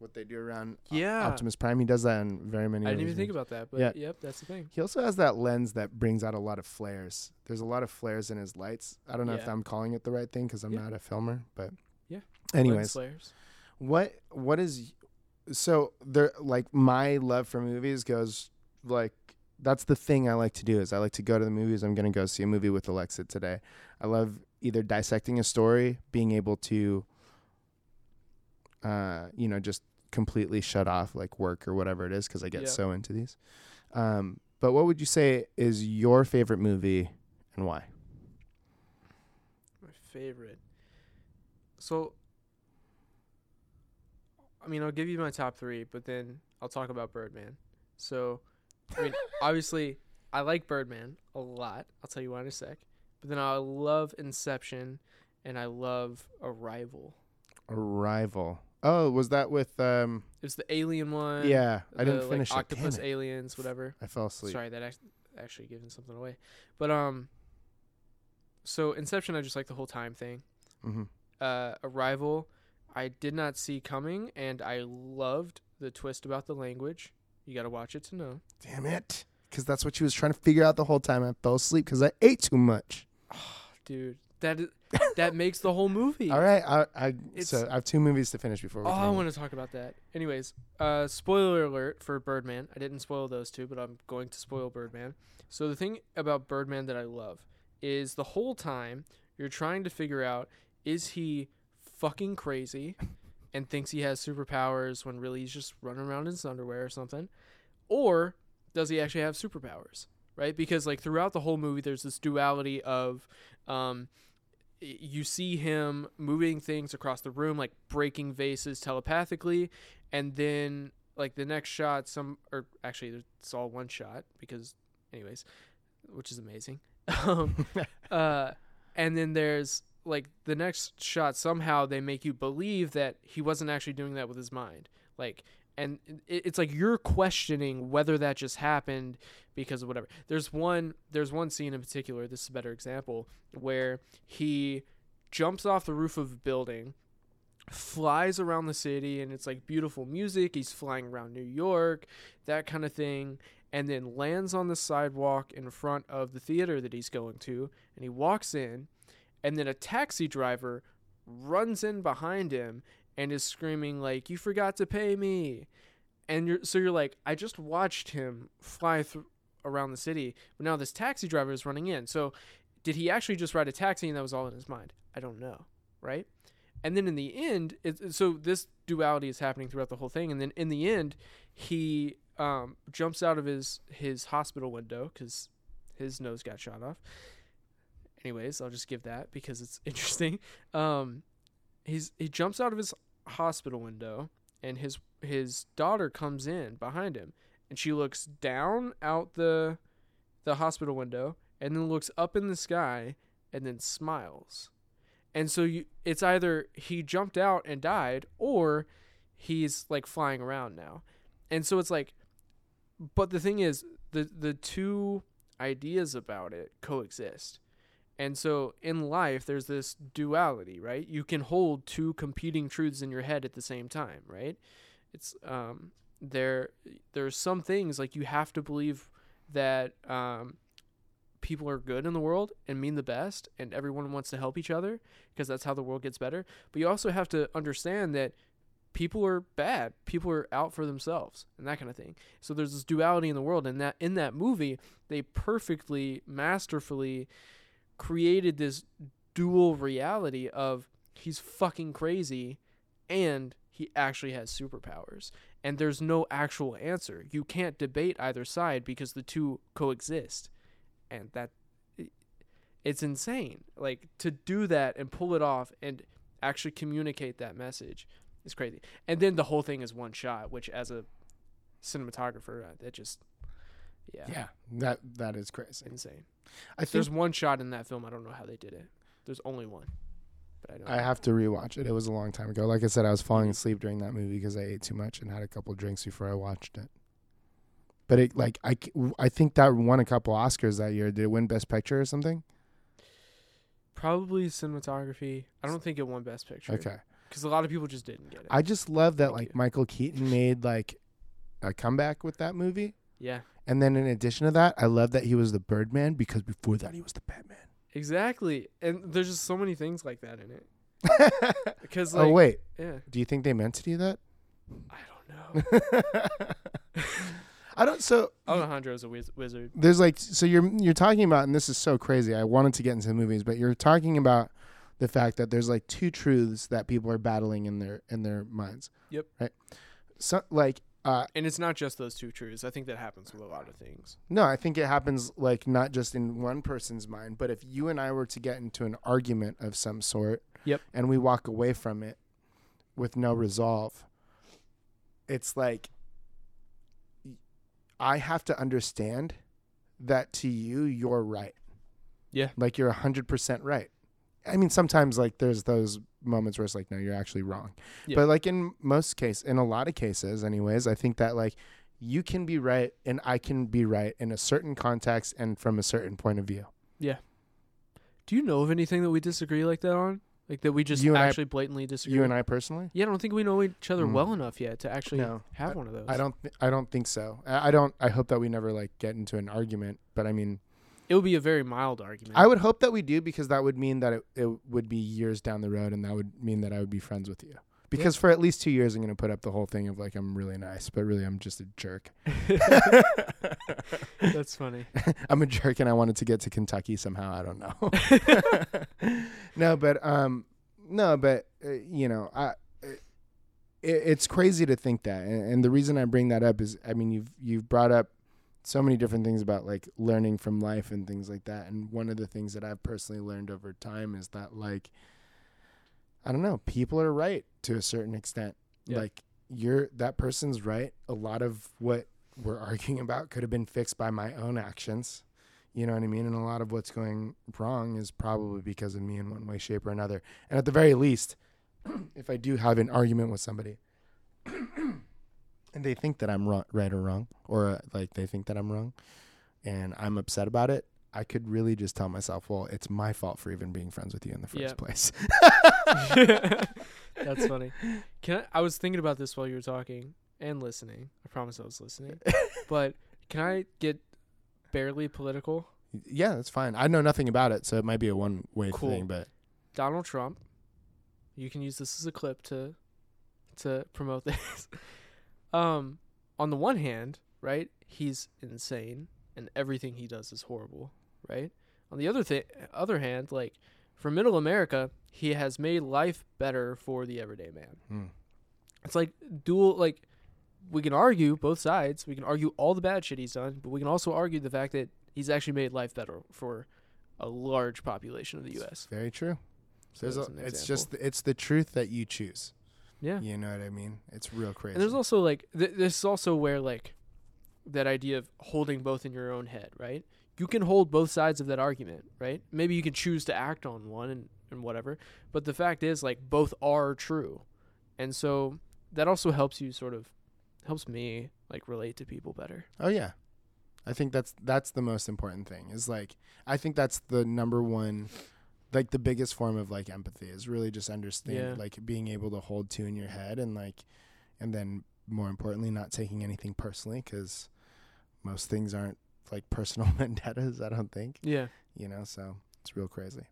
S2: what they do around
S3: Yeah.
S2: Optimus Prime, he does that in very many.
S3: I didn't even think about that, but
S2: Yeah.
S3: yep, that's the thing.
S2: He also has that lens that brings out a lot of flares. There's a lot of flares in his lights. I don't know if I'm calling it the right thing because I'm
S3: Yeah.
S2: not a filmer, but
S3: Yeah.
S2: Anyways,
S3: flares.
S2: what what is so there like my love for movies goes like that's the thing I like to do is I like to go to the movies. I'm gonna go see a movie with Alexa today. I love either dissecting a story, being able to uh, you know, just completely shut off like work or whatever it is because I get
S3: Yeah.
S2: so into these. Um, but what would you say is your favorite movie and why?
S3: My favorite. So, I mean, I'll give you my top three, but then I'll talk about Birdman. So, I mean, obviously, I like Birdman a lot. I'll tell you why in a sec. But then I love Inception, and I love Arrival.
S2: Arrival. Oh, was that with um?
S3: It was the alien one.
S2: Yeah, I
S3: the,
S2: didn't finish
S3: like,
S2: it.
S3: Octopus
S2: it.
S3: aliens, whatever.
S2: I fell asleep.
S3: Sorry, that act- actually giving something away. But um, so Inception, I just like the whole time thing.
S2: hmm
S3: uh, Arrival, I did not see coming, and I loved the twist about the language. You got to watch it to know.
S2: Damn it. Because that's what she was trying to figure out the whole time. I fell asleep because I ate too much.
S3: Dude, that is, that makes the whole movie.
S2: All right. I, I,
S3: It's-
S2: so I have two movies to finish before we
S3: Oh, I want to talk about that. Anyways, uh, spoiler alert for Birdman. I didn't spoil those two, but I'm going to spoil Birdman. So the thing about Birdman that I love is the whole time you're trying to figure out is he fucking crazy and thinks he has superpowers when really he's just running around in his underwear or something, or does he actually have superpowers? Right? Because like throughout the whole movie, there's this duality of um, you see him moving things across the room like breaking vases telepathically and then like the next shot some or actually it's all one shot because anyways which is amazing um, uh, and then there's like the next shot somehow they make you believe that he wasn't actually doing that with his mind. Like and it's like you're questioning whether that just happened because of whatever. There's one there's one scene in particular this is a better example where he jumps off the roof of a building flies around the city and it's like beautiful music he's flying around new york that kind of thing and then lands on the sidewalk in front of the theater that he's going to and he walks in and then a taxi driver runs in behind him and is screaming like you forgot to pay me. And you're so you're like i just watched him fly through around the city but now this taxi driver is running in. So did he actually just ride a taxi and that was all in his mind? I don't know right? And then in the end it, so this duality is happening throughout the whole thing and then in the end he um, jumps out of his his hospital window because his nose got shot off anyways i'll just give that because it's interesting. Um, he's he jumps out of his hospital window and his his daughter comes in behind him and she looks down out the the hospital window and then looks up in the sky and then smiles. And so you it's either he jumped out and died or he's like flying around now. And so it's like but the thing is the the two ideas about it coexist and so in life there's this duality right? You can hold two competing truths in your head at the same time right? It's um there there's some things like you have to believe that um people are good in the world and mean the best and everyone wants to help each other because that's how the world gets better. But you also have to understand that people are bad. People are out for themselves and that kind of thing. So there's this duality in the world and that in that movie they perfectly masterfully created this dual reality of he's fucking crazy and he actually has superpowers. And there's no actual answer. You can't debate either side because the two coexist. And that it's insane. Like to do that and pull it off and actually communicate that message is crazy. And then the whole thing is one shot which as a cinematographer uh, that just yeah,
S2: Yeah, that that is crazy.
S3: insane
S2: I think
S3: there's one shot in that film i don't know how they did it there's only one but i don't
S2: I have to rewatch it. It was a long time ago. Like I said, I was falling mm-hmm. asleep during that movie because I ate too much and had a couple drinks before I watched it. But it like I think that won a couple Oscars that year. Did it win Best Picture or something?
S3: probably cinematography i don't think it won best picture
S2: Okay.
S3: because a lot of people just didn't get it
S2: I just love that
S3: Thank
S2: like
S3: you.
S2: Michael Keaton made like a comeback with that movie.
S3: yeah
S2: And then in addition to that, I love that he was the Birdman because before that he was the Batman.
S3: exactly and there's just so many things like that in it because oh, like
S2: oh wait,
S3: yeah
S2: do you think they meant to do that?
S3: i don't know
S2: I don't. So oh,
S3: alejandro's a wiz- wizard
S2: there's like so you're you're talking about and this is so crazy i wanted to get into the movies but you're talking about the fact that there's like two truths that people are battling in their in their minds
S3: Yep.
S2: right so like uh
S3: and it's not just those two truths i think that happens with a lot of things
S2: no i think it happens like not just in one person's mind but if you and i were to get into an argument of some sort
S3: Yep.
S2: and we walk away from it with no resolve it's like i have to understand that to you you're right
S3: Yeah.
S2: like you're 100% right i mean sometimes like there's those moments where it's like no you're actually wrong
S3: Yeah.
S2: but like in most case in a lot of cases anyways i think that like you can be right and i can be right in a certain context and from a certain point of view Yeah.
S3: do you know of anything that we disagree like that on Like that we just
S2: You and I-
S3: actually blatantly disagree.
S2: You and I personally?
S3: Yeah, I don't think we know each other
S2: Mm.
S3: well enough yet to actually
S2: No,
S3: have one of those.
S2: I don't. Th- I don't think so. I, I don't. I hope that we never like get into an argument. But I mean,
S3: It would be a very mild argument.
S2: I would hope that we do because that would mean that it, it would be years down the road, and that would mean that I would be friends with you. Because for at least two years, I'm going to put up the whole thing of like I'm really nice, but really I'm just a jerk.
S3: That's funny.
S2: I'm a jerk, and I wanted to get to Kentucky somehow. I don't know. no, but um, no, but uh, you know, I. It's crazy to think that, and, and the reason I bring that up is, I mean, you've you've brought up so many different things about like learning from life and things like that, and one of the things that I've personally learned over time is that like, I don't know, people are right to a certain extent.
S3: Yeah.
S2: Like you're that person's right. A lot of what we're arguing about could have been fixed by my own actions. You know what I mean? And a lot of what's going wrong is probably because of me in one way, shape, or another. And at the very least, if I do have an argument with somebody and they think that I'm wrong, right or wrong, or uh, like they think that I'm wrong, and I'm upset about it, I could really just tell myself, well, it's my fault for even being friends with you in the first
S3: Yeah.
S2: place.
S3: That's funny. Can I, I was thinking about this while you were talking and listening. I promise I was listening. but can I get barely political?
S2: yeah, that's fine. I know nothing about it, so it might be a one way
S3: Cool.
S2: thing, but
S3: Donald Trump. You can use this as a clip to to promote this. Um, on the one hand, right, he's insane and everything he does is horrible, right? On the other th- other hand, like for middle America, he has made life better for the everyday man.
S2: Hmm.
S3: It's like dual like we can argue both sides. We can argue all the bad shit he's done, but we can also argue the fact that he's actually made life better for a large population of the US.
S2: very true.
S3: So
S2: a, it's just it's the truth that you choose.
S3: Yeah.
S2: You know what I mean? It's real crazy.
S3: And there's also like th- this is also where like that idea of holding both in your own head, right? You can hold both sides of that argument, right? Maybe you can choose to act on one and, and whatever, but the fact is like both are true. And so that also helps you sort of helps me like relate to people better.
S2: Oh yeah. I think that's that's the most important thing. Is like I think that's the number one like the biggest form of like empathy is really just understand
S3: Yeah.
S2: like being able to hold two in your head and like and then more importantly not taking anything personally cuz most things aren't like personal vendettas, I don't think
S3: Yeah.
S2: you know so it's real crazy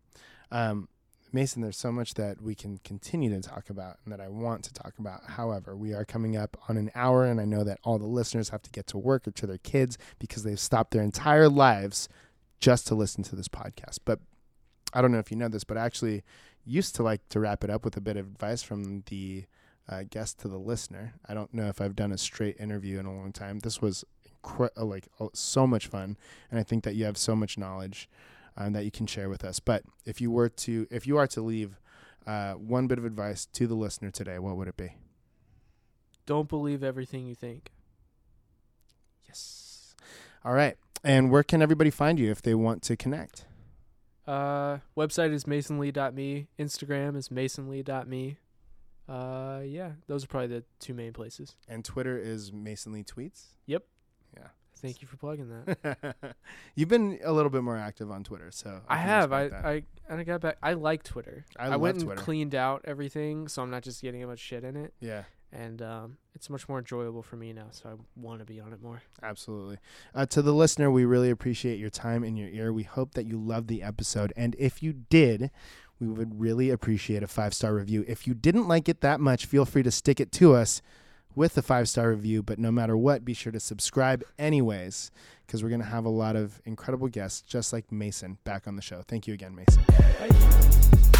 S2: um mason there's so much that we can continue to talk about and that i want to talk about however we are coming up on an hour and i know that all the listeners have to get to work or to their kids because they've stopped their entire lives just to listen to this podcast but i don't know if you know this but i actually used to like to wrap it up with a bit of advice from the uh, guest to the listener i don't know if i've done a straight interview in a long time this was incre- uh, like so much fun and I think that you have so much knowledge um, that you can share with us. But if you were to, if you are to leave uh, one bit of advice to the listener today, what would it be?
S3: Don't believe everything you think.
S2: Yes. All right. And where can everybody find you if they want to connect?
S3: Uh, website is masonlee.me. Instagram is masonlee.me. Uh, yeah, those are probably the two main places.
S2: And Twitter is Mason Lee Tweets. Yep. Yeah.
S3: Thank you for plugging that.
S2: You've been a little bit more active on Twitter, so
S3: I
S2: can
S3: have. I,
S2: respect that.
S3: I I got back. I like Twitter.
S2: I
S3: I, went and
S2: Twitter.
S3: cleaned out everything, so I'm not just getting a bunch of shit in it,
S2: yeah.
S3: And um, it's much more enjoyable for me now. So I want to be on it more.
S2: Absolutely. Uh, to the listener, we really appreciate your time and your ear. We hope that you loved the episode. And if you did, we would really appreciate a five star review. If you didn't like it that much, feel free to stick it to us with a five star review. But no matter what, be sure to subscribe anyways, because we're going to have a lot of incredible guests just like Mason back on the show. Thank you again, Mason.
S3: Bye.